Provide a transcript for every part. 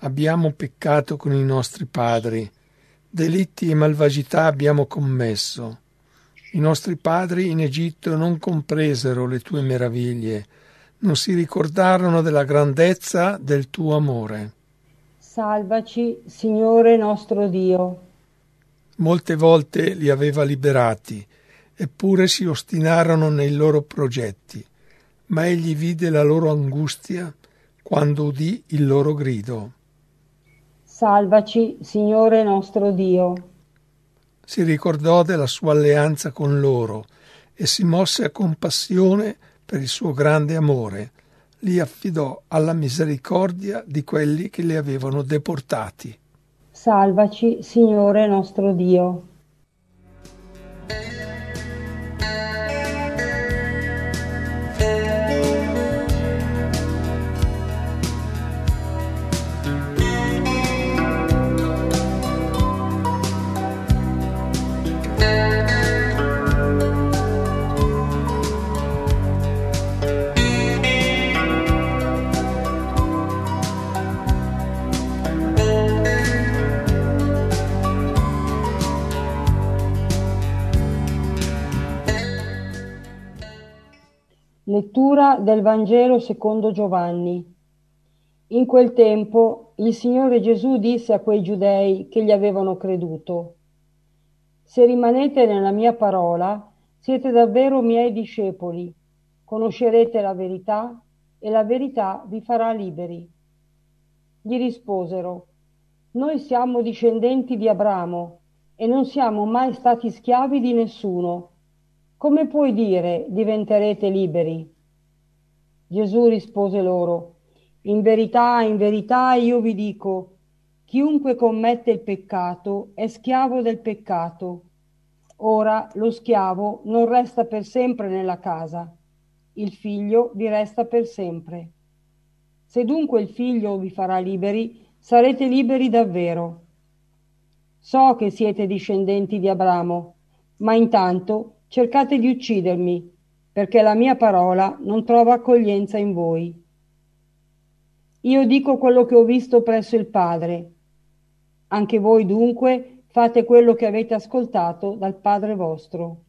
abbiamo peccato con i nostri padri, delitti e malvagità abbiamo commesso. I nostri padri in Egitto non compresero le tue meraviglie, non si ricordarono della grandezza del tuo amore. Salvaci, Signore nostro Dio. Molte volte li aveva liberati, eppure si ostinarono nei loro progetti, ma egli vide la loro angustia quando udì il loro grido. Salvaci, Signore nostro Dio. Si ricordò della sua alleanza con loro e si mosse a compassione per il suo grande amore. Li affidò alla misericordia di quelli che li avevano deportati. Salvaci, Signore nostro Dio. Lettura del Vangelo secondo Giovanni. In quel tempo il Signore Gesù disse a quei giudei che gli avevano creduto, Se rimanete nella mia parola, siete davvero miei discepoli, conoscerete la verità e la verità vi farà liberi. Gli risposero, Noi siamo discendenti di Abramo e non siamo mai stati schiavi di nessuno. Come puoi dire diventerete liberi? Gesù rispose loro, In verità, in verità io vi dico, chiunque commette il peccato è schiavo del peccato. Ora lo schiavo non resta per sempre nella casa, il figlio vi resta per sempre. Se dunque il figlio vi farà liberi, sarete liberi davvero. So che siete discendenti di Abramo, ma intanto cercate di uccidermi, perché la mia parola non trova accoglienza in voi. Io dico quello che ho visto presso il Padre. Anche voi dunque fate quello che avete ascoltato dal Padre vostro.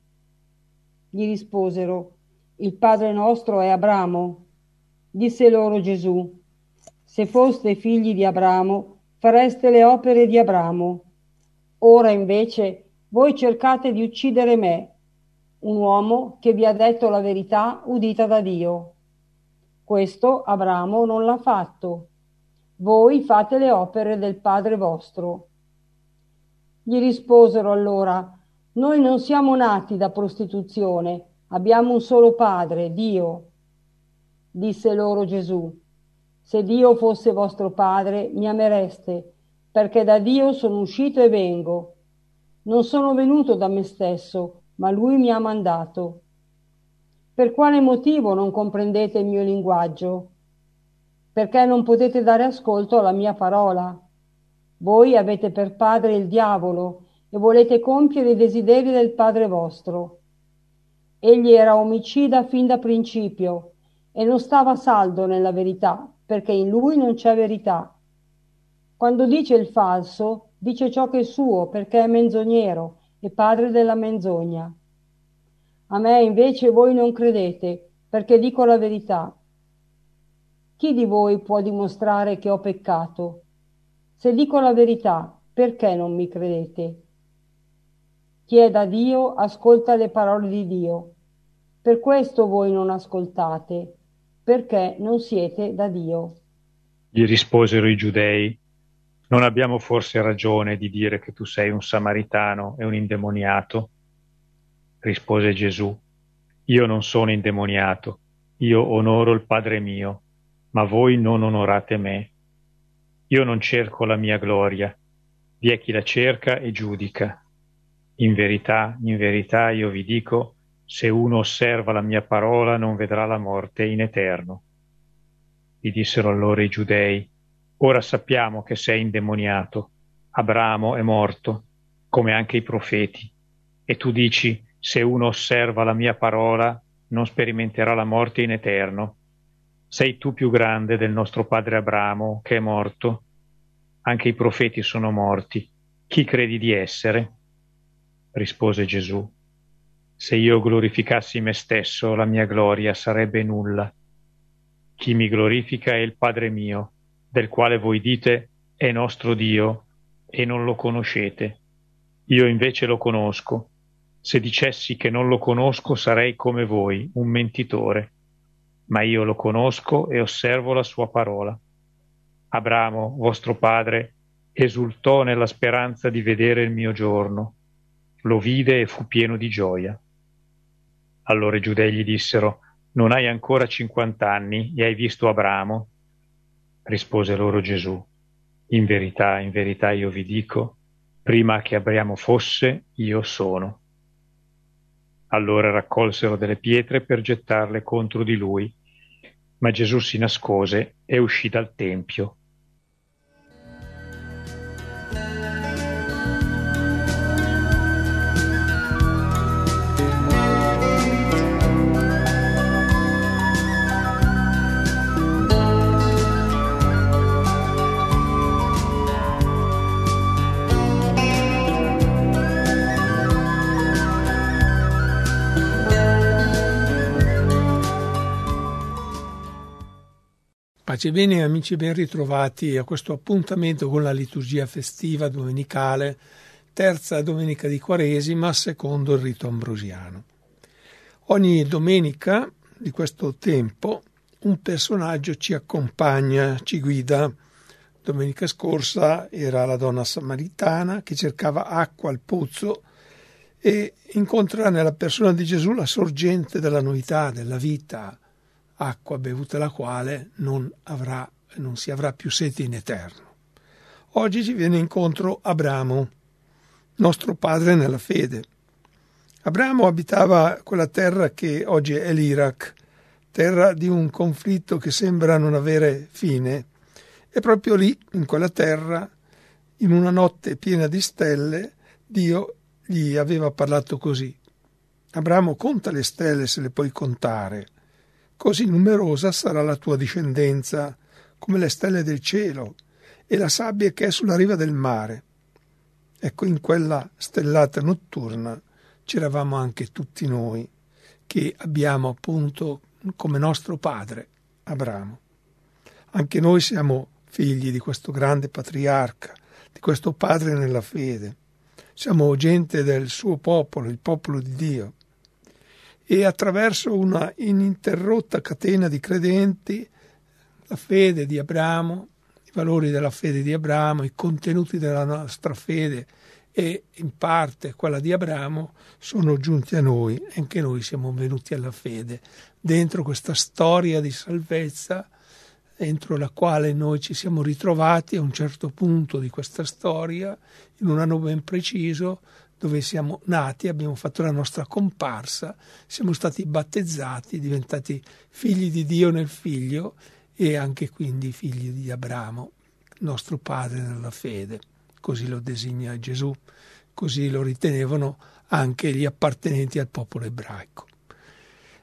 Gli risposero, il Padre nostro è Abramo. Disse loro Gesù, se foste figli di Abramo, fareste le opere di Abramo. Ora invece voi cercate di uccidere me, un uomo che vi ha detto la verità udita da Dio. Questo Abramo non l'ha fatto. Voi fate le opere del Padre vostro. Gli risposero allora, noi non siamo nati da prostituzione, abbiamo un solo Padre, Dio. Disse loro Gesù, se Dio fosse vostro Padre, mi amereste, perché da Dio sono uscito e vengo. Non sono venuto da me stesso, ma lui mi ha mandato. Per quale motivo non comprendete il mio linguaggio? Perché non potete dare ascolto alla mia parola? Voi avete per padre il diavolo e volete compiere i desideri del padre vostro. Egli era omicida fin da principio e non stava saldo nella verità, perché in lui non c'è verità. Quando dice il falso, dice ciò che è suo, perché è menzognero e padre della menzogna. A me invece voi non credete, perché dico la verità. Chi di voi può dimostrare che ho peccato? Se dico la verità, perché non mi credete? Chi è da Dio ascolta le parole di Dio. Per questo voi non ascoltate, perché non siete da Dio. Gli risposero i giudei, non abbiamo forse ragione di dire che tu sei un samaritano e un indemoniato? Rispose Gesù, io non sono indemoniato, io onoro il Padre mio, ma voi non onorate me. Io non cerco la mia gloria, vi è chi la cerca e giudica. In verità, in verità io vi dico, se uno osserva la mia parola non vedrà la morte in eterno. Gli dissero allora i giudei, Ora sappiamo che sei indemoniato. Abramo è morto, come anche i profeti. E tu dici, se uno osserva la mia parola, non sperimenterà la morte in eterno. Sei tu più grande del nostro padre Abramo, che è morto? anche i profeti sono morti. Chi credi di essere? Rispose Gesù. Se io glorificassi me stesso, la mia gloria sarebbe nulla. Chi mi glorifica è il Padre mio, del quale voi dite è nostro Dio e non lo conoscete. Io invece lo conosco. Se dicessi che non lo conosco sarei come voi, un mentitore. Ma io lo conosco e osservo la sua parola. Abramo, vostro padre, esultò nella speranza di vedere il mio giorno. Lo vide e fu pieno di gioia. Allora i giudei gli dissero, non hai ancora cinquant'anni e hai visto Abramo? Rispose loro Gesù, in verità, in verità io vi dico, prima che Abramo fosse, io sono. Allora raccolsero delle pietre per gettarle contro di lui, ma Gesù si nascose e uscì dal Tempio Pace bene amici ben ritrovati a questo appuntamento con la liturgia festiva domenicale, terza domenica di Quaresima, secondo il rito ambrosiano. Ogni domenica di questo tempo un personaggio ci accompagna, ci guida. Domenica scorsa era la donna samaritana che cercava acqua al pozzo e incontra nella persona di Gesù la sorgente della novità, della vita, acqua bevuta la quale non, avrà, non si avrà più sete in eterno. Oggi ci viene incontro Abramo, nostro padre nella fede. Abramo abitava quella terra che oggi è l'Iraq, terra di un conflitto che sembra non avere fine, e proprio lì, in quella terra, in una notte piena di stelle, Dio gli aveva parlato così. Abramo conta le stelle se le puoi contare così numerosa sarà la tua discendenza, come le stelle del cielo e la sabbia che è sulla riva del mare. Ecco, in quella stellata notturna c'eravamo anche tutti noi, che abbiamo appunto come nostro padre Abramo. Anche noi siamo figli di questo grande patriarca, di questo padre nella fede. Siamo gente del suo popolo, il popolo di Dio e attraverso una ininterrotta catena di credenti, la fede di Abramo, i valori della fede di Abramo, i contenuti della nostra fede e in parte quella di Abramo sono giunti a noi e anche noi siamo venuti alla fede dentro questa storia di salvezza entro la quale noi ci siamo ritrovati a un certo punto di questa storia in un anno ben preciso dove siamo nati, abbiamo fatto la nostra comparsa, siamo stati battezzati, diventati figli di Dio nel figlio e anche quindi figli di Abramo, nostro padre nella fede. Così lo designa Gesù, così lo ritenevano anche gli appartenenti al popolo ebraico.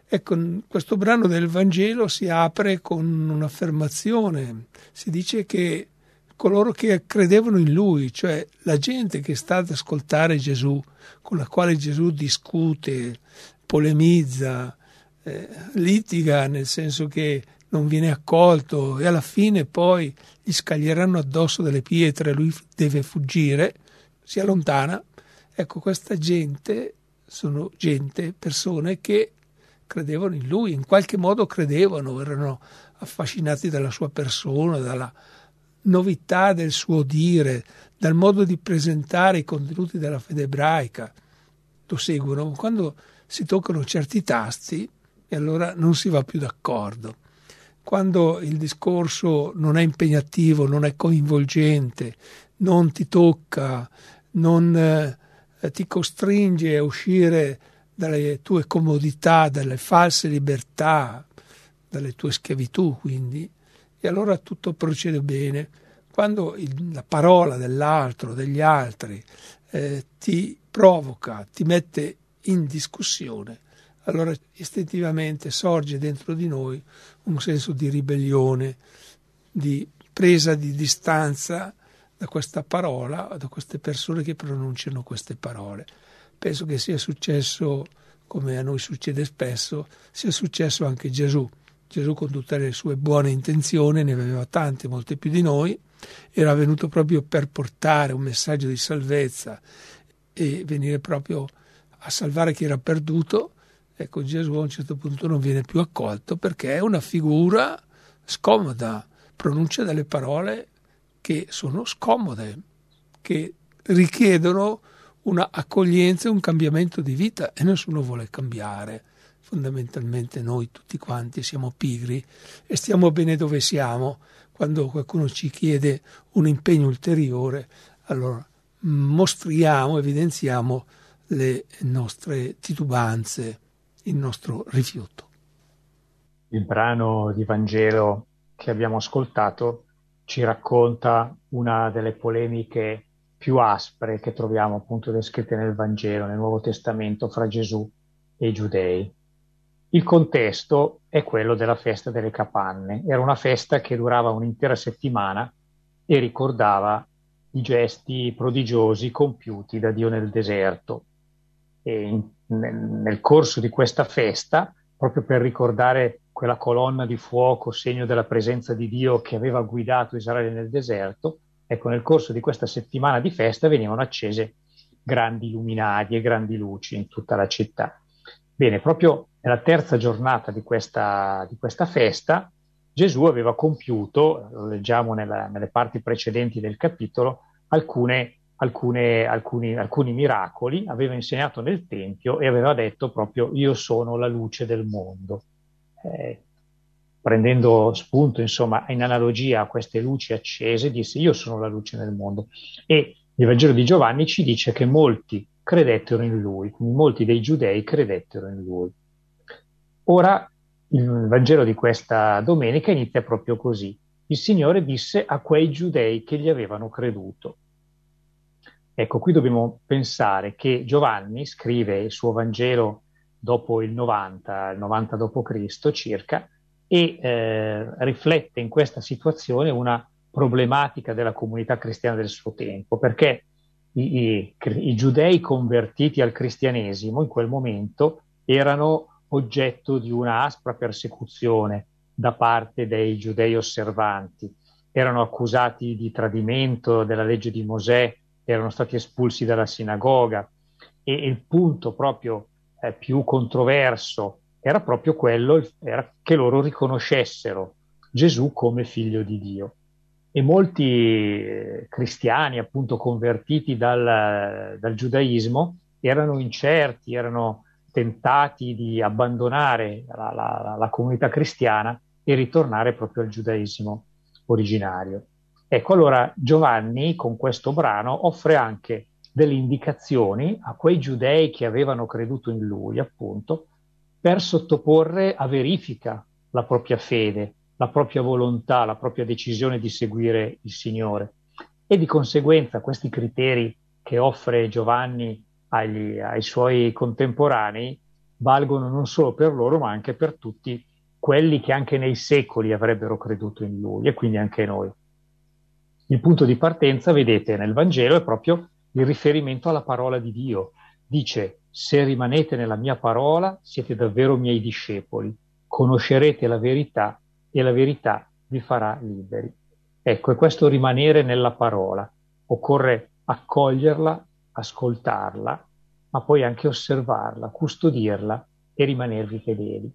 Ecco, questo brano del Vangelo si apre con un'affermazione, si dice che coloro che credevano in lui, cioè la gente che sta ad ascoltare Gesù, con la quale Gesù discute, polemizza, eh, litiga nel senso che non viene accolto e alla fine poi gli scaglieranno addosso delle pietre, lui deve fuggire, si allontana. Ecco, questa gente sono gente, persone che credevano in lui, in qualche modo credevano, erano affascinati dalla sua persona, dalla, novità del suo dire, dal modo di presentare i contenuti della fede ebraica, lo seguono. Quando si toccano certi tasti, e allora non si va più d'accordo. Quando il discorso non è impegnativo, non è coinvolgente, non ti tocca, non eh, ti costringe a uscire dalle tue comodità, dalle false libertà, dalle tue schiavitù, quindi, e allora tutto procede bene. Quando il, la parola dell'altro, degli altri, eh, ti provoca, ti mette in discussione, allora istintivamente sorge dentro di noi un senso di ribellione, di presa di distanza da questa parola, da queste persone che pronunciano queste parole. Penso che sia successo, come a noi succede spesso, sia successo anche Gesù. Gesù con tutte le sue buone intenzioni, ne aveva tante, molte più di noi, era venuto proprio per portare un messaggio di salvezza e venire proprio a salvare chi era perduto. Ecco, Gesù a un certo punto non viene più accolto perché è una figura scomoda, pronuncia delle parole che sono scomode, che richiedono una accoglienza e un cambiamento di vita e nessuno vuole cambiare. Fondamentalmente noi tutti quanti siamo pigri e stiamo bene dove siamo. Quando qualcuno ci chiede un impegno ulteriore, allora mostriamo, evidenziamo le nostre titubanze, il nostro rifiuto. Il brano di Vangelo che abbiamo ascoltato ci racconta una delle polemiche più aspre che troviamo appunto descritte nel Vangelo, nel Nuovo Testamento, fra Gesù e i giudei. Il contesto è quello della festa delle capanne. Era una festa che durava un'intera settimana e ricordava i gesti prodigiosi compiuti da Dio nel deserto. In, nel corso di questa festa, proprio per ricordare quella colonna di fuoco, segno della presenza di Dio che aveva guidato Israele nel deserto, ecco, nel corso di questa settimana di festa venivano accese grandi luminari e grandi luci in tutta la città. Bene, proprio nella terza giornata di questa, di questa festa, Gesù aveva compiuto, lo leggiamo nella, nelle parti precedenti del capitolo, alcune, alcune, alcuni, alcuni miracoli, aveva insegnato nel Tempio e aveva detto proprio io sono la luce del mondo eh, prendendo spunto insomma in analogia a queste luci accese, disse io sono la luce nel mondo. E il Vangelo di Giovanni ci dice che molti credettero in lui, quindi molti dei giudei credettero in lui. Ora il Vangelo di questa domenica inizia proprio così. Il Signore disse a quei giudei che gli avevano creduto. Ecco, qui dobbiamo pensare che Giovanni scrive il suo Vangelo dopo il 90, il 90 d.C. circa, e eh, riflette in questa situazione una problematica della comunità cristiana del suo tempo, perché i, i, i giudei convertiti al cristianesimo in quel momento erano oggetto di una aspra persecuzione da parte dei giudei osservanti, erano accusati di tradimento della legge di Mosè, erano stati espulsi dalla sinagoga e il punto proprio eh, più controverso era proprio quello era che loro riconoscessero Gesù come figlio di Dio. E molti eh, cristiani, appunto convertiti dal, dal giudaismo, erano incerti, erano tentati di abbandonare la, la, la, comunità cristiana e ritornare proprio al giudaismo originario. Ecco, allora Giovanni con questo brano offre anche delle indicazioni a quei giudei che avevano creduto in lui, appunto, per sottoporre a verifica la propria fede, la propria volontà, la propria decisione di seguire il Signore. E di conseguenza questi criteri che offre Giovanni agli, ai suoi contemporanei valgono non solo per loro, ma anche per tutti quelli che anche nei secoli avrebbero creduto in lui e quindi anche noi. Il punto di partenza, vedete, nel Vangelo è proprio il riferimento alla parola di Dio. Dice, se rimanete nella mia parola, siete davvero miei discepoli, conoscerete la verità e la verità vi farà liberi. Ecco, è questo rimanere nella parola. Occorre accoglierla, ascoltarla, ma poi anche osservarla, custodirla e rimanervi fedeli.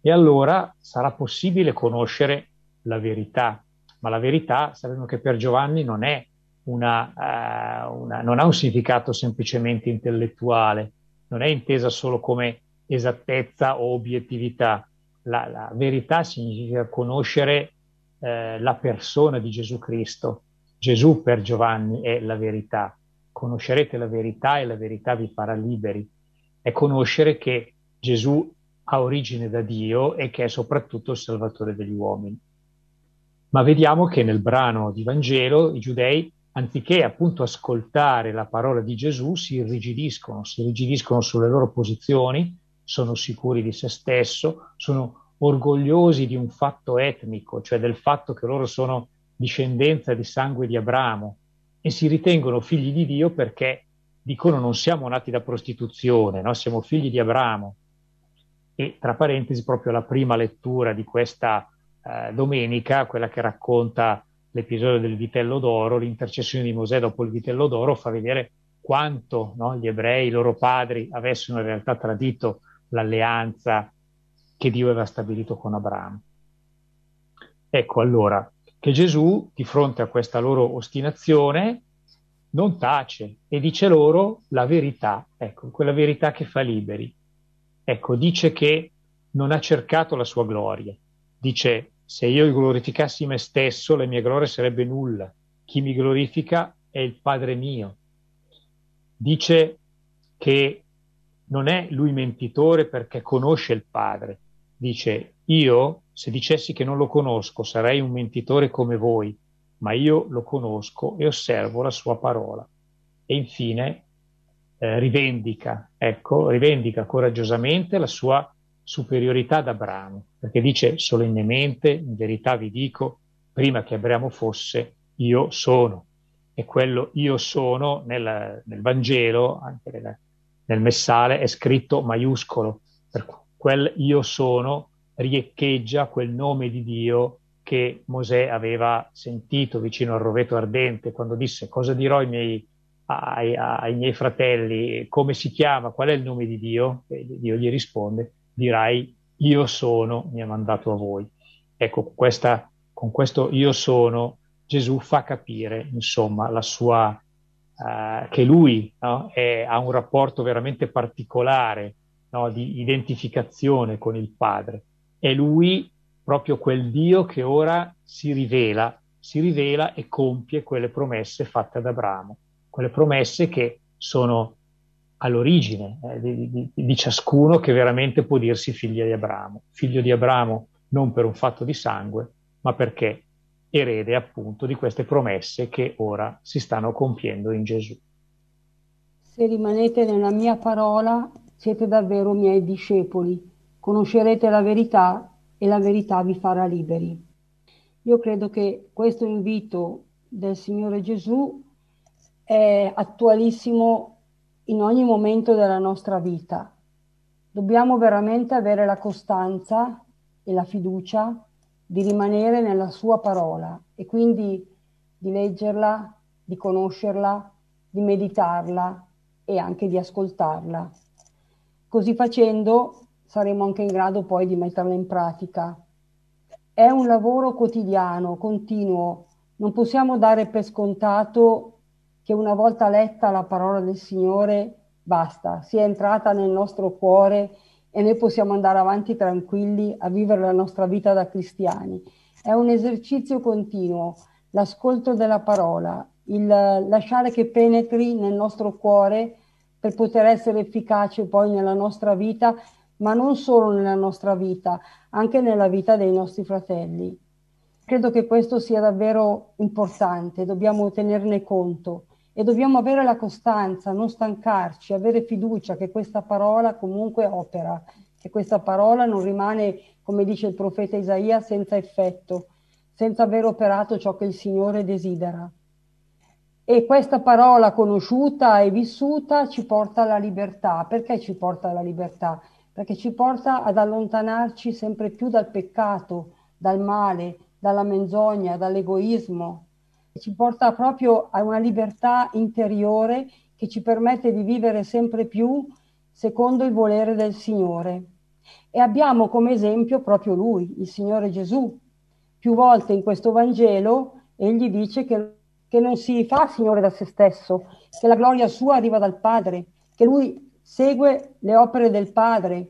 E allora sarà possibile conoscere la verità, ma la verità sappiamo che per Giovanni non una, uh, una, non ha un significato semplicemente intellettuale, non è intesa solo come esattezza o obiettività. La, la verità significa conoscere eh, la persona di Gesù Cristo. Gesù per Giovanni è la verità. Conoscerete la verità e la verità vi farà liberi. È conoscere che Gesù ha origine da Dio e che è soprattutto il Salvatore degli uomini. Ma vediamo che nel brano di Vangelo i giudei anziché appunto ascoltare la parola di Gesù, si irrigidiscono, si irrigidiscono sulle loro posizioni, sono sicuri di se stesso, sono orgogliosi di un fatto etnico, cioè del fatto che loro sono discendenza di sangue di Abramo e si ritengono figli di Dio perché dicono non siamo nati da prostituzione, no? siamo figli di Abramo. E tra parentesi, proprio la prima lettura di questa eh, domenica, quella che racconta l'episodio del vitello d'oro, l'intercessione di Mosè dopo il vitello d'oro, fa vedere quanto no, gli ebrei, i loro padri, avessero in realtà tradito l'alleanza che Dio aveva stabilito con Abramo. Ecco allora che Gesù, di fronte a questa loro ostinazione, non tace e dice loro la verità, ecco, quella verità che fa liberi. Ecco, dice che non ha cercato la sua gloria. Dice, se io glorificassi me stesso, la mia gloria sarebbe nulla. Chi mi glorifica è il Padre mio. Dice che non è lui mentitore perché conosce il Padre. Dice, io, se dicessi che non lo conosco, sarei un mentitore come voi, ma io lo conosco e osservo la sua parola. E infine eh, rivendica, ecco, rivendica coraggiosamente la sua superiorità ad Abramo, perché dice solennemente, in verità vi dico, prima che Abramo fosse, io sono. E quello io sono nel, nel Vangelo, anche nel, nel Messale, è scritto maiuscolo, per quel io sono riecheggia quel nome di Dio che Mosè aveva sentito vicino al roveto ardente quando disse cosa dirò ai miei, ai, ai miei fratelli, come si chiama, qual è il nome di Dio? E Dio gli risponde, dirai io sono, mi ha mandato a voi. Ecco, questa, con questo io sono Gesù fa capire, insomma, la sua, uh, che lui no, è, ha un rapporto veramente particolare no, di identificazione con il Padre. È lui proprio quel Dio che ora si rivela, si rivela e compie quelle promesse fatte ad Abramo, quelle promesse che sono all'origine eh, di, di, di, ciascuno che veramente può dirsi figlio di Abramo. Figlio di Abramo non per un fatto di sangue, ma perché erede appunto di queste promesse che ora si stanno compiendo in Gesù. Se rimanete nella mia parola, siete davvero miei discepoli, conoscerete la verità e la verità vi farà liberi. Io credo che questo invito del Signore Gesù è attualissimo in ogni momento della nostra vita. Dobbiamo veramente avere la costanza e la fiducia di rimanere nella sua parola e quindi di leggerla, di conoscerla, di meditarla e anche di ascoltarla. Così facendo saremo anche in grado poi di metterla in pratica. È un lavoro quotidiano, continuo. Non possiamo dare per scontato che una volta letta la parola del Signore, basta, sia entrata nel nostro cuore e noi possiamo andare avanti tranquilli a vivere la nostra vita da cristiani. È un esercizio continuo, l'ascolto della parola, il lasciare che penetri nel nostro cuore per poter essere efficace poi nella nostra vita ma non solo nella nostra vita, anche nella vita dei nostri fratelli. Credo che questo sia davvero importante, dobbiamo tenerne conto e dobbiamo avere la costanza, non stancarci, avere fiducia che questa parola comunque opera, che questa parola non rimane, come dice il profeta Isaia, senza effetto, senza aver operato ciò che il Signore desidera. E questa parola conosciuta e vissuta ci porta alla libertà. Perché ci porta alla libertà? perché ci porta ad allontanarci sempre più dal peccato, dal male, dalla menzogna, dall'egoismo. Ci porta proprio a una libertà interiore che ci permette di vivere sempre più secondo il volere del Signore. E abbiamo come esempio proprio Lui, il Signore Gesù. Più volte in questo Vangelo egli dice che, che non si fa Signore da se stesso, che la gloria sua arriva dal Padre, che Lui segue le opere del padre.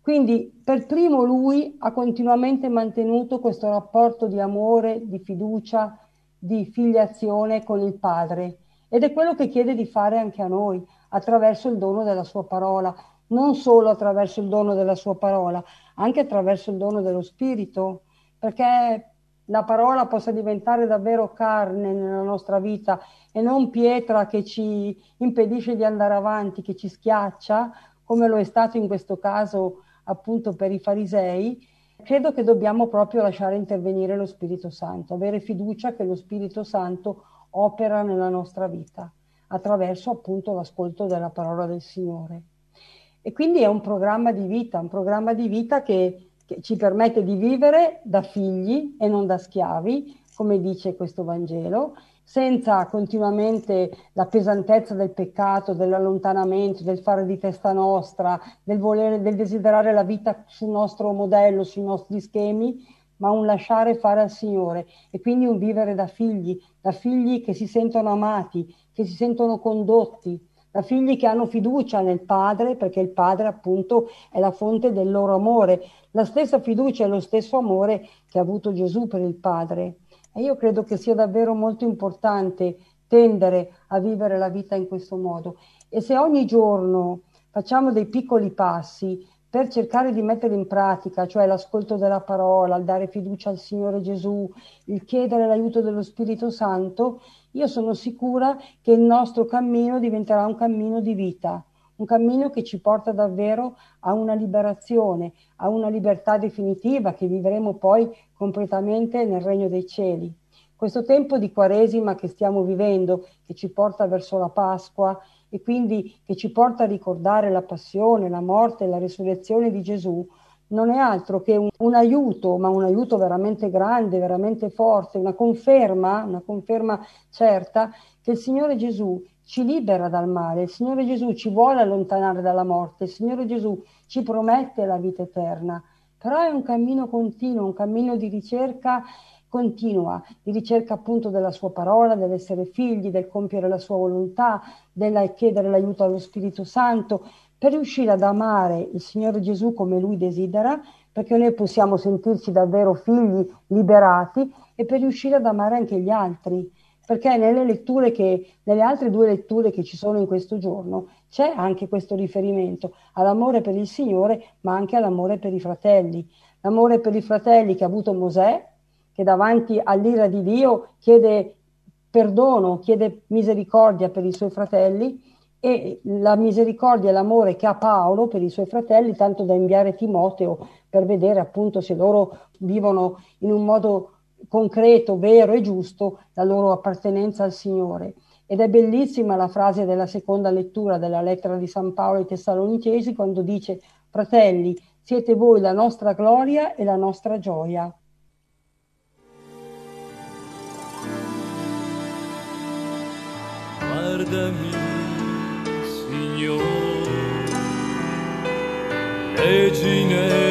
Quindi per primo lui ha continuamente mantenuto questo rapporto di amore, di fiducia, di filiazione con il padre. Ed è quello che chiede di fare anche a noi attraverso il dono della sua parola, non solo attraverso il dono della sua parola, anche attraverso il dono dello spirito, perché la parola possa diventare davvero carne nella nostra vita e non pietra che ci impedisce di andare avanti, che ci schiaccia, come lo è stato in questo caso appunto per i farisei, credo che dobbiamo proprio lasciare intervenire lo Spirito Santo, avere fiducia che lo Spirito Santo opera nella nostra vita attraverso appunto l'ascolto della parola del Signore. E quindi è un programma di vita, un programma di vita che, che ci permette di vivere da figli e non da schiavi, come dice questo Vangelo, senza continuamente la pesantezza del peccato, dell'allontanamento, del fare di testa nostra, del, volere, del desiderare la vita sul nostro modello, sui nostri schemi, ma un lasciare fare al Signore e quindi un vivere da figli, da figli che si sentono amati, che si sentono condotti, da figli che hanno fiducia nel Padre, perché il Padre appunto è la fonte del loro amore, la stessa fiducia e lo stesso amore che ha avuto Gesù per il Padre. E io credo che sia davvero molto importante tendere a vivere la vita in questo modo. E se ogni giorno facciamo dei piccoli passi per cercare di mettere in pratica, cioè l'ascolto della parola, il dare fiducia al Signore Gesù, il chiedere l'aiuto dello Spirito Santo, io sono sicura che il nostro cammino diventerà un cammino di vita, un cammino che ci porta davvero a una liberazione, a una libertà definitiva che vivremo poi completamente nel regno dei cieli. Questo tempo di Quaresima che stiamo vivendo, che ci porta verso la Pasqua e quindi che ci porta a ricordare la passione, la morte e la risurrezione di Gesù, non è altro che un, un, aiuto, ma un aiuto veramente grande, veramente forte, una conferma, una conferma certa che il Signore Gesù ci libera dal male, il Signore Gesù ci vuole allontanare dalla morte, il Signore Gesù ci promette la vita eterna, però è un cammino continuo, un cammino di ricerca continua, di ricerca appunto della sua parola, dell'essere figli, del compiere la sua volontà, del chiedere l'aiuto allo Spirito Santo, per riuscire ad amare il Signore Gesù come Lui desidera, perché noi possiamo sentirci davvero figli liberati e per riuscire ad amare anche gli altri perché nelle letture che, nelle altre due letture che ci sono in questo giorno c'è anche questo riferimento all'amore per il Signore, ma anche all'amore per i fratelli. L'amore per i fratelli che ha avuto Mosè, che davanti all'ira di Dio chiede perdono, chiede misericordia per i suoi fratelli e la misericordia e l'amore che ha Paolo per i suoi fratelli, tanto da inviare Timoteo per vedere appunto se loro vivono in un modo concreto, vero e giusto la loro appartenenza al Signore. Ed è bellissima la frase della seconda lettura della lettera di San Paolo ai Tessalonicesi quando dice fratelli, siete voi la nostra gloria e la nostra gioia. Guardami, Signore, Regine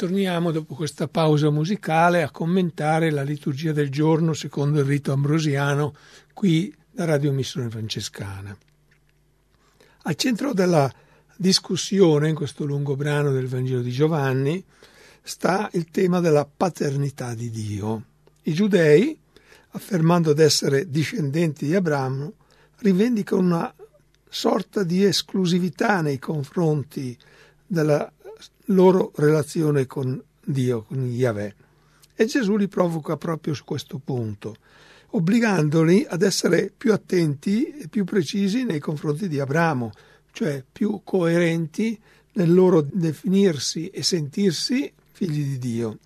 Ritorniamo dopo questa pausa musicale a commentare la liturgia del giorno secondo il rito ambrosiano qui da Radio Missione Francescana. Al centro della discussione in questo lungo brano del Vangelo di Giovanni sta il tema della paternità di Dio. I giudei, affermando di essere discendenti di Abramo, rivendicano una sorta di esclusività nei confronti della loro relazione con Dio, con Yahweh. E Gesù li provoca proprio su questo punto, obbligandoli ad essere più attenti e più precisi nei confronti di Abramo, cioè più coerenti nel loro definirsi e sentirsi figli di Dio.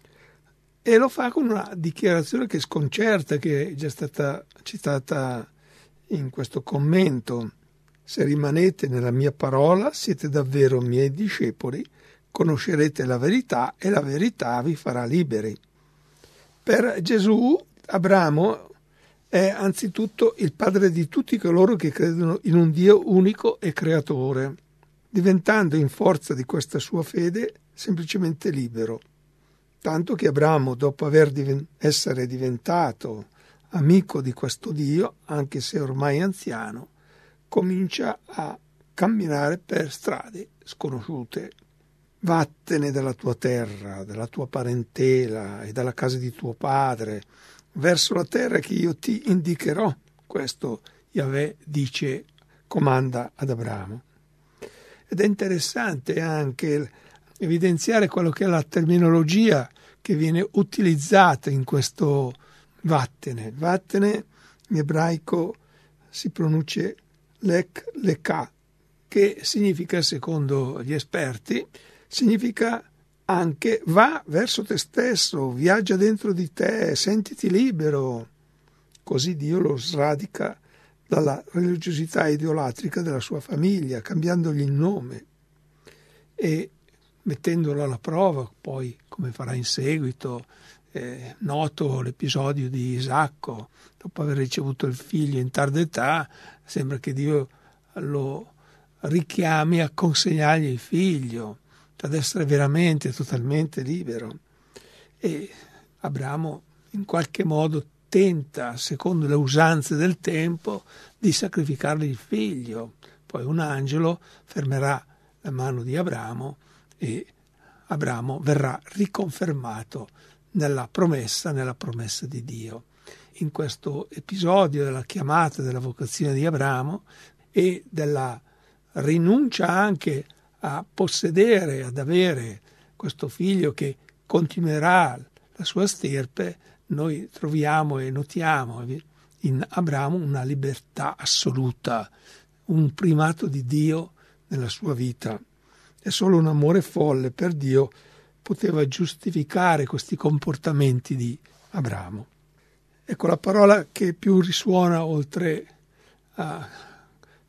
E lo fa con una dichiarazione che sconcerta, che è già stata citata in questo commento. Se rimanete nella mia parola, siete davvero miei discepoli, conoscerete la verità e la verità vi farà liberi. Per Gesù, Abramo è anzitutto il padre di tutti coloro che credono in un Dio unico e creatore, diventando in forza di questa sua fede semplicemente libero. Tanto che Abramo, dopo aver diven- essere diventato amico di questo Dio, anche se ormai anziano, comincia a camminare per strade sconosciute. Vattene dalla tua terra, dalla tua parentela e dalla casa di tuo padre, verso la terra che io ti indicherò. Questo Yahweh dice, comanda ad Abramo. Ed è interessante anche evidenziare quello che è la terminologia che viene utilizzata in questo vattene. Vattene in ebraico si pronuncia lek leka, che significa, secondo gli esperti, significa anche va verso te stesso, viaggia dentro di te, sentiti libero. Così Dio lo sradica dalla religiosità idolatrica della sua famiglia, cambiandogli il nome e mettendolo alla prova, poi come farà in seguito. Eh, noto l'episodio di Isacco, dopo aver ricevuto il figlio in tarda età, sembra che Dio lo richiami a consegnargli il figlio ad essere veramente totalmente libero. E Abramo in qualche modo tenta, secondo le usanze del tempo, di sacrificargli il figlio. Poi un angelo fermerà la mano di Abramo e Abramo verrà riconfermato nella promessa, nella promessa di Dio. In questo episodio della chiamata della vocazione di Abramo e della rinuncia anche a possedere, ad avere questo figlio che continuerà la sua stirpe, noi troviamo e notiamo in Abramo una libertà assoluta, un primato di Dio nella sua vita. E solo un amore folle per Dio poteva giustificare questi comportamenti di Abramo. Ecco la parola che più risuona oltre a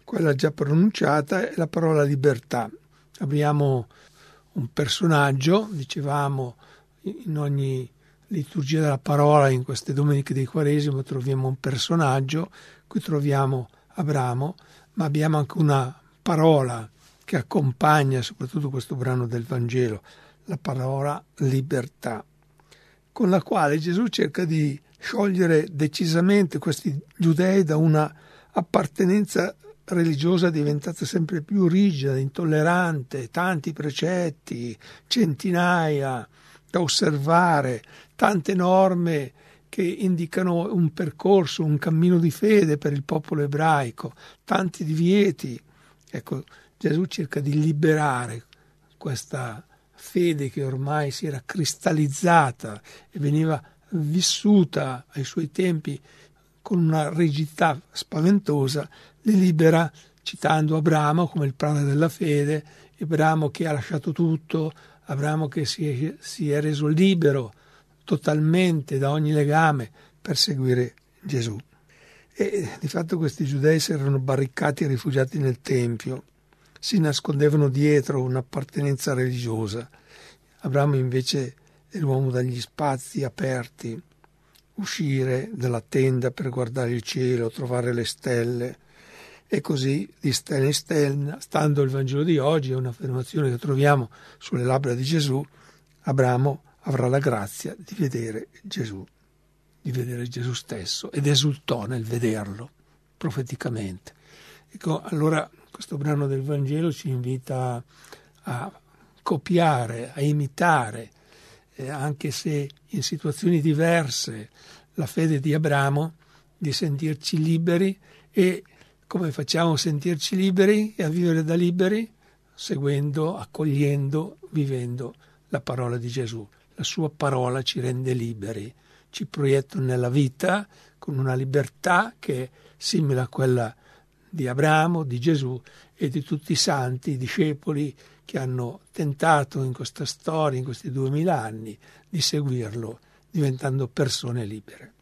quella già pronunciata è la parola libertà abbiamo un personaggio, dicevamo in ogni liturgia della parola, in queste domeniche di Quaresimo troviamo un personaggio, qui troviamo Abramo, ma abbiamo anche una parola che accompagna soprattutto questo brano del Vangelo, la parola libertà, con la quale Gesù cerca di sciogliere decisamente questi giudei da una appartenenza religiosa diventata sempre più rigida, intollerante, tanti precetti, centinaia da osservare, tante norme che indicano un percorso, un cammino di fede per il popolo ebraico, tanti divieti. Ecco, Gesù cerca di liberare questa fede che ormai si era cristallizzata e veniva vissuta ai suoi tempi con una rigidità spaventosa, li libera citando Abramo come il padre della fede, Abramo che ha lasciato tutto, Abramo che si è, si è reso libero totalmente da ogni legame per seguire Gesù. E di fatto questi giudei si erano barricati e rifugiati nel Tempio, si nascondevano dietro un'appartenenza religiosa. Abramo invece è l'uomo dagli spazi aperti, uscire dalla tenda per guardare il cielo, trovare le stelle. E così di stella in stella, stando il Vangelo di oggi, è un'affermazione che troviamo sulle labbra di Gesù, Abramo avrà la grazia di vedere Gesù, di vedere Gesù stesso ed esultò nel vederlo profeticamente. Ecco, allora questo brano del Vangelo ci invita a copiare, a imitare, eh, anche se in situazioni diverse, la fede di Abramo, di sentirci liberi e come facciamo a sentirci liberi e a vivere da liberi? Seguendo, accogliendo, vivendo la parola di Gesù. La sua parola ci rende liberi, ci proietta nella vita con una libertà che è simile a quella di Abramo, di Gesù e di tutti i santi, i discepoli che hanno tentato in questa storia, in questi duemila anni, di seguirlo, diventando persone libere.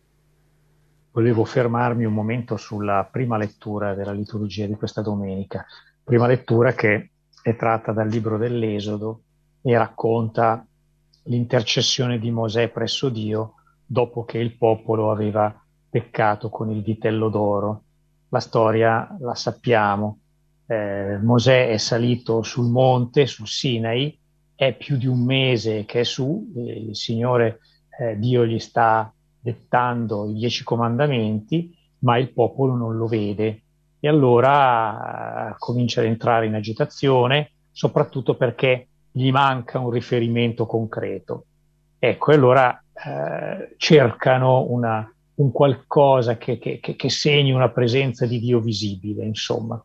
Volevo fermarmi un momento sulla prima lettura della liturgia di questa domenica, prima lettura che è tratta dal libro dell'Esodo e racconta l'intercessione di Mosè presso Dio dopo che il popolo aveva peccato con il vitello d'oro. La storia la sappiamo, eh, Mosè è salito sul monte, sul Sinai, è più di un mese che è su, il Signore eh, Dio gli sta dettando i dieci comandamenti, ma il popolo non lo vede e allora eh, comincia ad entrare in agitazione, soprattutto perché gli manca un riferimento concreto. Ecco, e allora eh, cercano una, un qualcosa che, che, che, segni una presenza di Dio visibile, insomma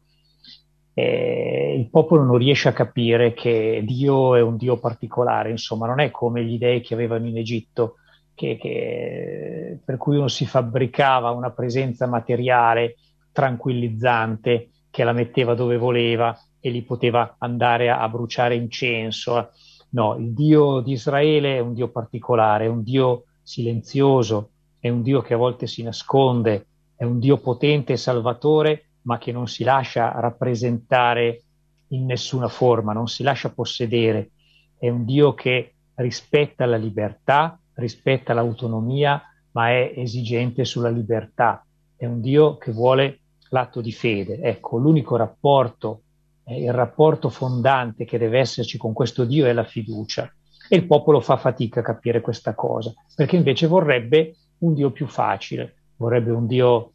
eh, il popolo non riesce a capire che Dio è un Dio particolare, insomma, non è come gli dei che avevano in Egitto, che, che, per cui uno si fabbricava una presenza materiale tranquillizzante che la metteva dove voleva e li poteva andare a, a bruciare incenso. No, il Dio di Israele è un Dio particolare, è un Dio silenzioso, è un Dio che a volte si nasconde, è un Dio potente e salvatore ma che non si lascia rappresentare in nessuna forma, non si lascia possedere. È un Dio che rispetta la libertà, rispetta l'autonomia, ma è esigente sulla libertà. È un Dio che vuole l'atto di fede. Ecco, l'unico rapporto, eh, il rapporto fondante che deve esserci con questo Dio è la fiducia. E il popolo fa fatica a capire questa cosa, perché invece vorrebbe un Dio più facile, vorrebbe un Dio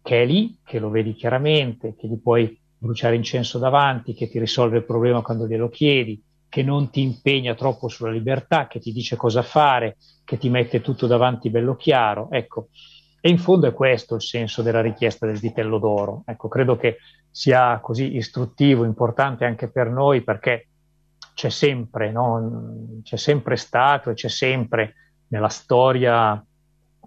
che è lì, che lo vedi chiaramente, che gli puoi bruciare incenso davanti, che ti risolve il problema quando glielo chiedi, che non ti impegna troppo sulla libertà, che ti dice cosa fare, che ti mette tutto davanti bello chiaro. Ecco, e in fondo è questo il senso della richiesta del vitello d'oro. Ecco, credo che sia così istruttivo, importante anche per noi perché c'è sempre, no? c'è sempre stato e c'è sempre nella storia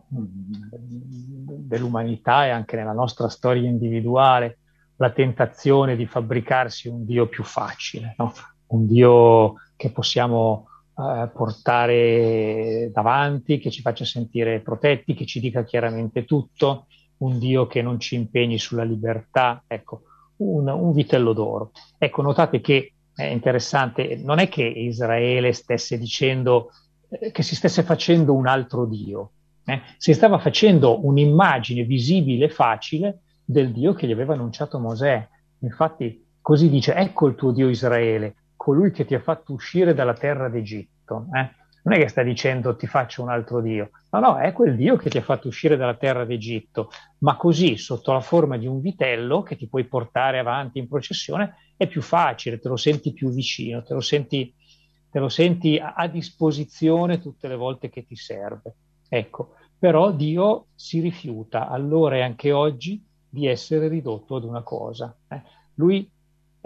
dell'umanità e anche nella nostra storia individuale la tentazione di fabbricarsi un Dio più facile, no? Un Dio che possiamo eh, portare davanti, che ci faccia sentire protetti, che ci dica chiaramente tutto, un Dio che non ci impegni sulla libertà, ecco, un, un vitello d'oro. Ecco, notate che è interessante, non è che Israele stesse dicendo eh, che si stesse facendo un altro Dio, eh? Si stava facendo un'immagine visibile, facile, del Dio che gli aveva annunciato Mosè. Infatti, così dice: Ecco il tuo Dio Israele, colui che ti ha fatto uscire dalla terra d'Egitto. Eh? Non è che sta dicendo ti faccio un altro Dio, no, no, è quel Dio che ti ha fatto uscire dalla terra d'Egitto, ma così sotto la forma di un vitello che ti puoi portare avanti in processione è più facile, te lo senti più vicino, te lo senti, te lo senti a, a disposizione tutte le volte che ti serve. Ecco, però Dio si rifiuta allora e anche oggi di essere ridotto ad una cosa. Eh. Lui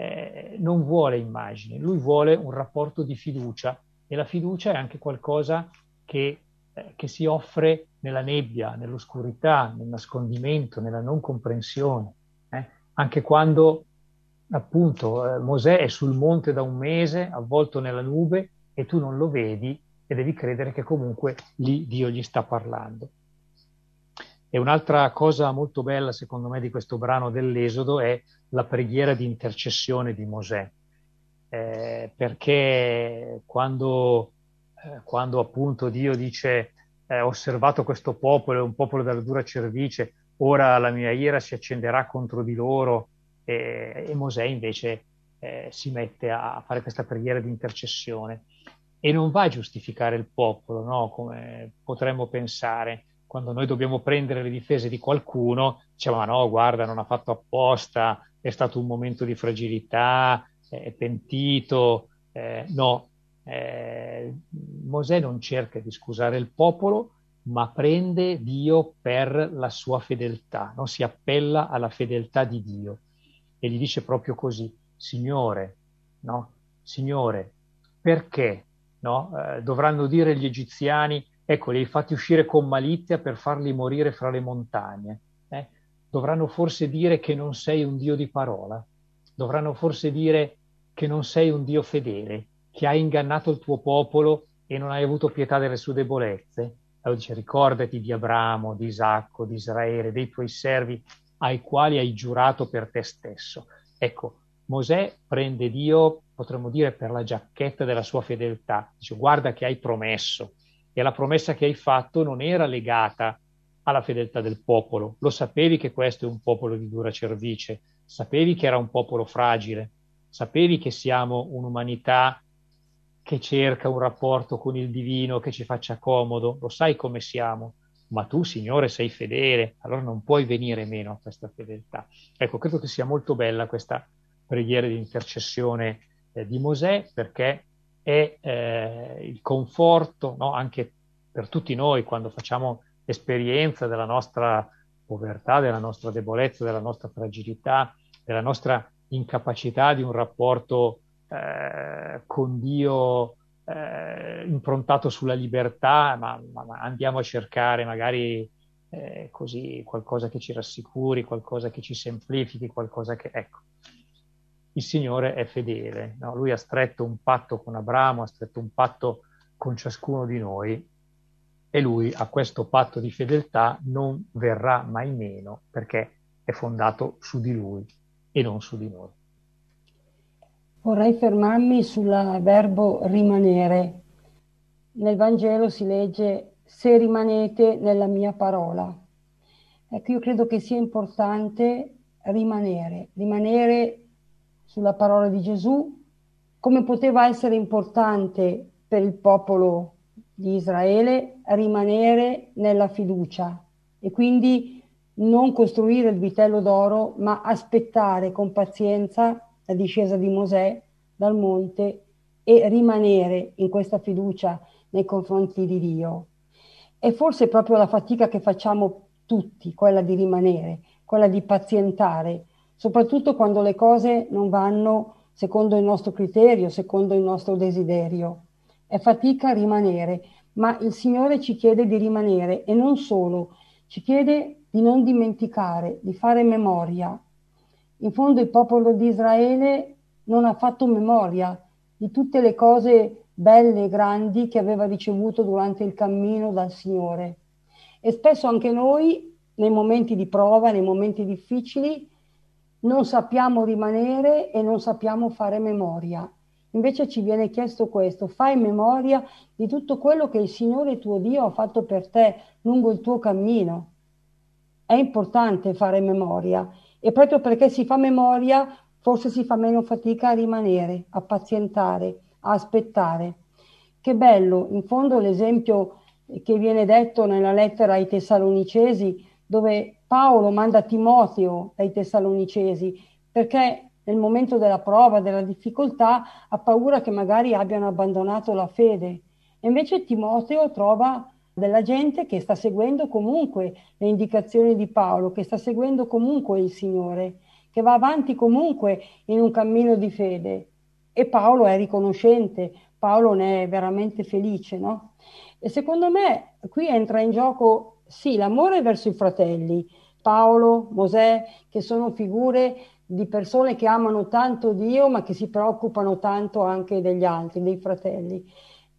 eh, non vuole immagini, lui vuole un rapporto di fiducia e la fiducia è anche qualcosa che, eh, che si offre nella nebbia, nell'oscurità, nel nascondimento, nella non comprensione. Eh. Anche quando appunto eh, Mosè è sul monte da un mese, avvolto nella nube, e tu non lo vedi, e devi credere che comunque lì Dio gli sta parlando. E un'altra cosa molto bella, secondo me, di questo brano dell'Esodo è la preghiera di intercessione di Mosè, eh, perché quando, eh, quando, appunto Dio dice eh, ho osservato questo popolo, è un popolo dalla dura cervice, ora la mia ira si accenderà contro di loro, e Mosè invece eh, si mette a fare questa preghiera di intercessione e non va a giustificare il popolo, no? come potremmo pensare. Quando noi dobbiamo prendere le difese di qualcuno, diciamo, ma no, guarda, non ha fatto apposta, è stato un momento di fragilità, è pentito. Eh, no, eh, Mosè non cerca di scusare il popolo, ma prende Dio per la sua fedeltà, no? si appella alla fedeltà di Dio e gli dice proprio così, Signore, no? Signore, perché no? eh, dovranno dire gli egiziani, ecco, li hai fatti uscire con malizia per farli morire fra le montagne? Eh? Dovranno forse dire che non sei un Dio di parola? Dovranno forse dire che non sei un Dio fedele, che hai ingannato il tuo popolo e non hai avuto pietà delle sue debolezze? Allora dice, ricordati di Abramo, di Isacco, di Israele, dei tuoi servi ai quali hai giurato per te stesso. Ecco, Mosè prende Dio, potremmo dire, per la giacchetta della sua fedeltà. Dice, guarda che hai promesso. E la promessa che hai fatto non era legata alla fedeltà del popolo. Lo sapevi che questo è un popolo di dura cervice, sapevi che era un popolo fragile, sapevi che siamo un'umanità che cerca un rapporto con il divino che ci faccia comodo, lo sai come siamo, ma tu, Signore, sei fedele, allora non puoi venire meno a questa fedeltà. Ecco, credo che sia molto bella questa preghiera di intercessione eh, di Mosè perché è eh, il conforto no? anche per tutti noi quando facciamo esperienza della nostra povertà, della nostra debolezza, della nostra fragilità, della nostra incapacità di un rapporto eh, con Dio eh, improntato sulla libertà, ma, ma, ma, andiamo a cercare magari eh, così qualcosa che ci rassicuri, qualcosa che ci semplifichi, qualcosa che... Ecco, il Signore è fedele, no? lui ha stretto un patto con Abramo, ha stretto un patto con ciascuno di noi e lui a questo patto di fedeltà non verrà mai meno perché è fondato su di lui e non su di noi. Vorrei fermarmi sul verbo rimanere. Nel Vangelo si legge se rimanete nella mia parola. Ecco, io credo che sia importante rimanere, rimanere sulla parola di Gesù, come poteva essere importante per il popolo di Israele rimanere nella fiducia e quindi non costruire il vitello d'oro, ma aspettare con pazienza la discesa di Mosè dal monte e rimanere in questa fiducia nei confronti di Dio. E forse proprio la fatica che facciamo tutti, quella di rimanere, quella di pazientare, soprattutto quando le cose non vanno secondo il nostro criterio, secondo il nostro desiderio. È fatica rimanere, ma il Signore ci chiede di rimanere e non solo, ci chiede di non dimenticare, di fare memoria, in fondo il popolo di Israele non ha fatto memoria di tutte le cose belle e grandi che aveva ricevuto durante il cammino dal Signore. E spesso anche noi, nei momenti di prova, nei momenti difficili, non sappiamo rimanere e non sappiamo fare memoria. Invece ci viene chiesto questo, fai memoria di tutto quello che il Signore tuo Dio ha fatto per te lungo il tuo cammino. È importante fare memoria e proprio perché si fa memoria forse si fa meno fatica a rimanere, a pazientare, a aspettare. Che bello, in fondo l'esempio che viene detto nella lettera ai Tessalonicesi, dove Paolo manda Timoteo ai Tessalonicesi, perché nel momento della prova, della difficoltà, ha paura che magari abbiano abbandonato la fede. E invece Timoteo trova della gente che sta seguendo comunque le indicazioni di Paolo, che sta seguendo comunque il Signore, che va avanti comunque in un cammino di fede. E Paolo è riconoscente, Paolo ne è veramente felice, no? E secondo me qui entra in gioco sì l'amore verso i fratelli, Paolo, Mosè, che sono figure di persone che amano tanto Dio ma che si preoccupano tanto anche degli altri, dei fratelli.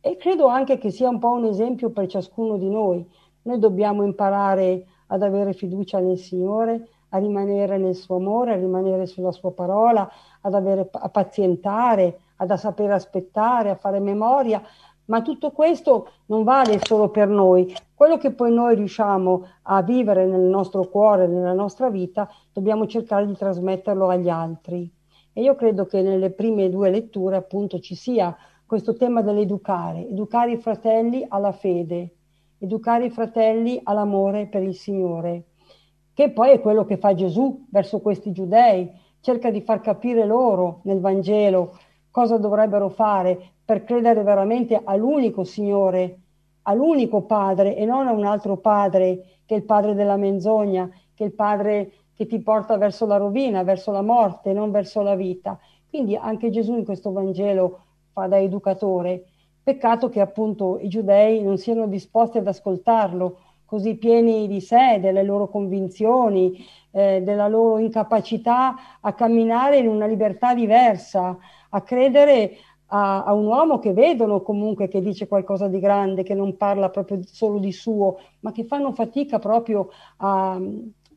E credo anche che sia un po' un esempio per ciascuno di noi. Noi dobbiamo imparare ad avere fiducia nel Signore, a rimanere nel suo amore, a rimanere sulla sua parola, ad avere, a pazientare, ad a sapere aspettare, a fare memoria, ma tutto questo non vale solo per noi. Quello che poi noi riusciamo a vivere nel nostro cuore, nella nostra vita, dobbiamo cercare di trasmetterlo agli altri. E io credo che nelle prime due letture appunto ci sia questo tema dell'educare, educare i fratelli alla fede, educare i fratelli all'amore per il Signore, che poi è quello che fa Gesù verso questi giudei, cerca di far capire loro nel Vangelo cosa dovrebbero fare per credere veramente all'unico Signore, all'unico Padre e non a un altro Padre che è il Padre della menzogna, che è il Padre che ti porta verso la rovina, verso la morte, non verso la vita. Quindi anche Gesù in questo Vangelo fa da educatore. Peccato che appunto i giudei non siano disposti ad ascoltarlo, così pieni di sé, delle loro convinzioni, eh, della loro incapacità a camminare in una libertà diversa, a credere a, a, un uomo che vedono comunque che dice qualcosa di grande, che non parla proprio solo di suo, ma che fanno fatica proprio a,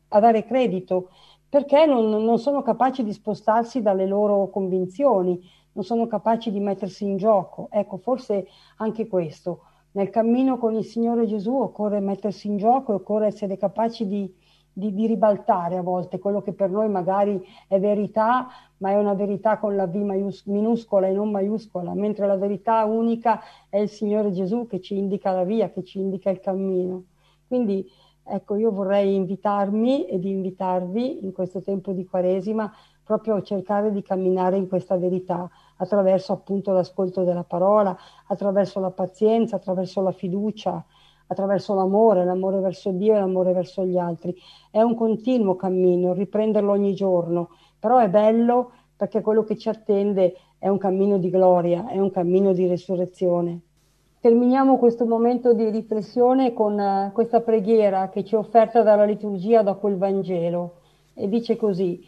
a dare credito, perché non, non sono capaci di spostarsi dalle loro convinzioni, non sono capaci di mettersi in gioco. Ecco, forse anche questo nel cammino con il Signore Gesù occorre mettersi in gioco occorre essere capaci di, di, di, ribaltare a volte quello che per noi magari è verità, ma è una verità con la V maius- minuscola e non maiuscola, mentre la verità unica è il Signore Gesù che ci indica la via, che ci indica il cammino. Quindi ecco, io vorrei invitarmi ed invitarvi in questo tempo di Quaresima proprio a cercare di camminare in questa verità attraverso appunto l'ascolto della parola, attraverso la pazienza, attraverso la fiducia, attraverso l'amore, l'amore verso Dio e l'amore verso gli altri. È un continuo cammino, riprenderlo ogni giorno, però è bello perché quello che ci attende è un cammino di gloria, è un cammino di resurrezione. Terminiamo questo momento di riflessione con uh, questa preghiera che ci è offerta dalla liturgia dopo il Vangelo e dice così,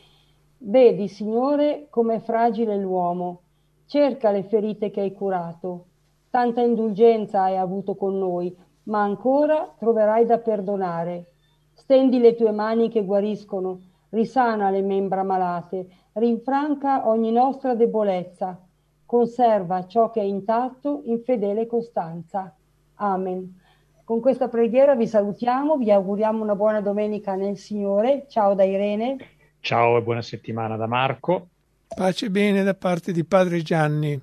Vedi, Signore, com'è fragile l'uomo, cerca le ferite che hai curato. Tanta indulgenza hai avuto con noi, ma ancora troverai da perdonare. Stendi le tue mani che guariscono, risana le membra malate, rinfranca ogni nostra debolezza, conserva ciò che è intatto in fedele costanza. Amen. Con questa preghiera vi salutiamo, vi auguriamo una buona domenica nel Signore. Ciao da Irene. Ciao e buona settimana da Marco. Pace e bene da parte di Padre Gianni.